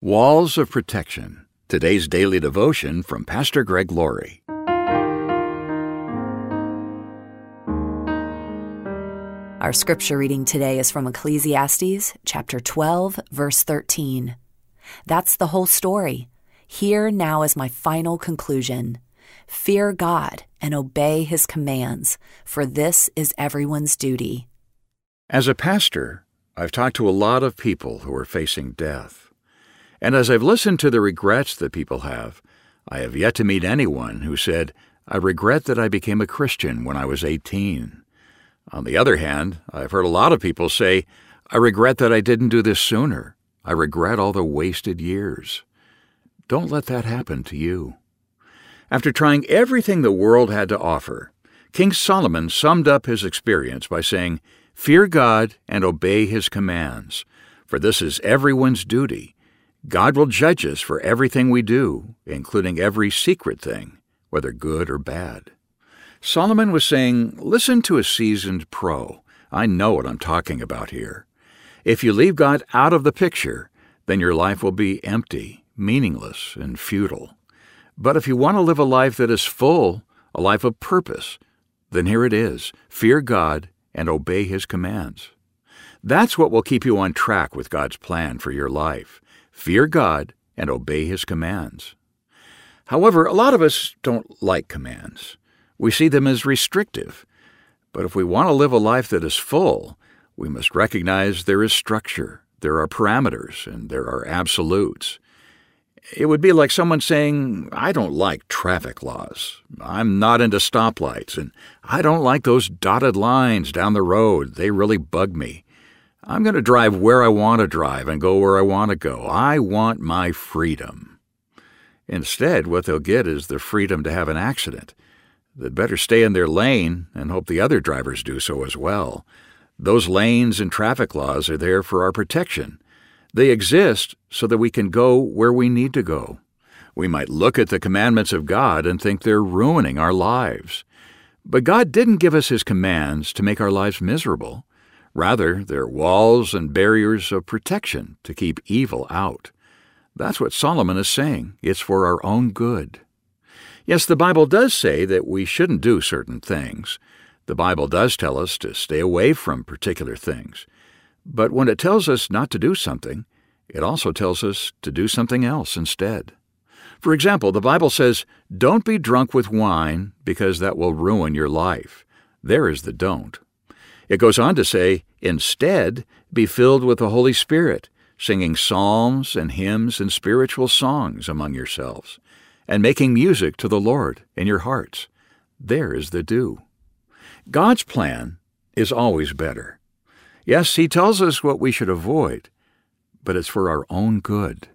Walls of Protection. Today's daily devotion from Pastor Greg Laurie. Our scripture reading today is from Ecclesiastes chapter 12, verse 13. That's the whole story. Here now is my final conclusion. Fear God and obey his commands, for this is everyone's duty. As a pastor, I've talked to a lot of people who are facing death. And as I've listened to the regrets that people have, I have yet to meet anyone who said, I regret that I became a Christian when I was 18. On the other hand, I've heard a lot of people say, I regret that I didn't do this sooner. I regret all the wasted years. Don't let that happen to you. After trying everything the world had to offer, King Solomon summed up his experience by saying, Fear God and obey his commands, for this is everyone's duty God will judge us for everything we do, including every secret thing, whether good or bad. Solomon was saying, Listen to a seasoned pro. I know what I'm talking about here. If you leave God out of the picture, then your life will be empty, meaningless, and futile. But if you want to live a life that is full, a life of purpose, then here it is fear God and obey His commands. That's what will keep you on track with God's plan for your life fear God, and obey His commands. However, a lot of us don't like commands. We see them as restrictive. But if we want to live a life that is full, we must recognize there is structure, there are parameters, and there are absolutes. It would be like someone saying, I don't like traffic laws. I'm not into stoplights, and I don't like those dotted lines down the road. They really bug me. I'm going to drive where I want to drive and go where I want to go. I want my freedom. Instead, what they'll get is the freedom to have an accident. They'd better stay in their lane and hope the other drivers do so as well. Those lanes and traffic laws are there for our protection. They exist so that we can go where we need to go. We might look at the commandments of God and think they're ruining our lives. But God didn't give us His commands to make our lives miserable. Rather, they're walls and barriers of protection to keep evil out. That's what Solomon is saying. It's for our own good. Yes, the Bible does say that we shouldn't do certain things. The Bible does tell us to stay away from particular things. But when it tells us not to do something, it also tells us to do something else instead. For example, the Bible says, Don't be drunk with wine, because that will ruin your life. There is the don't. It goes on to say, instead, be filled with the Holy Spirit, singing psalms and hymns and spiritual songs among yourselves, and making music to the Lord in your hearts. There is the do. God's plan is always better. Yes, He tells us what we should avoid, but it's for our own good.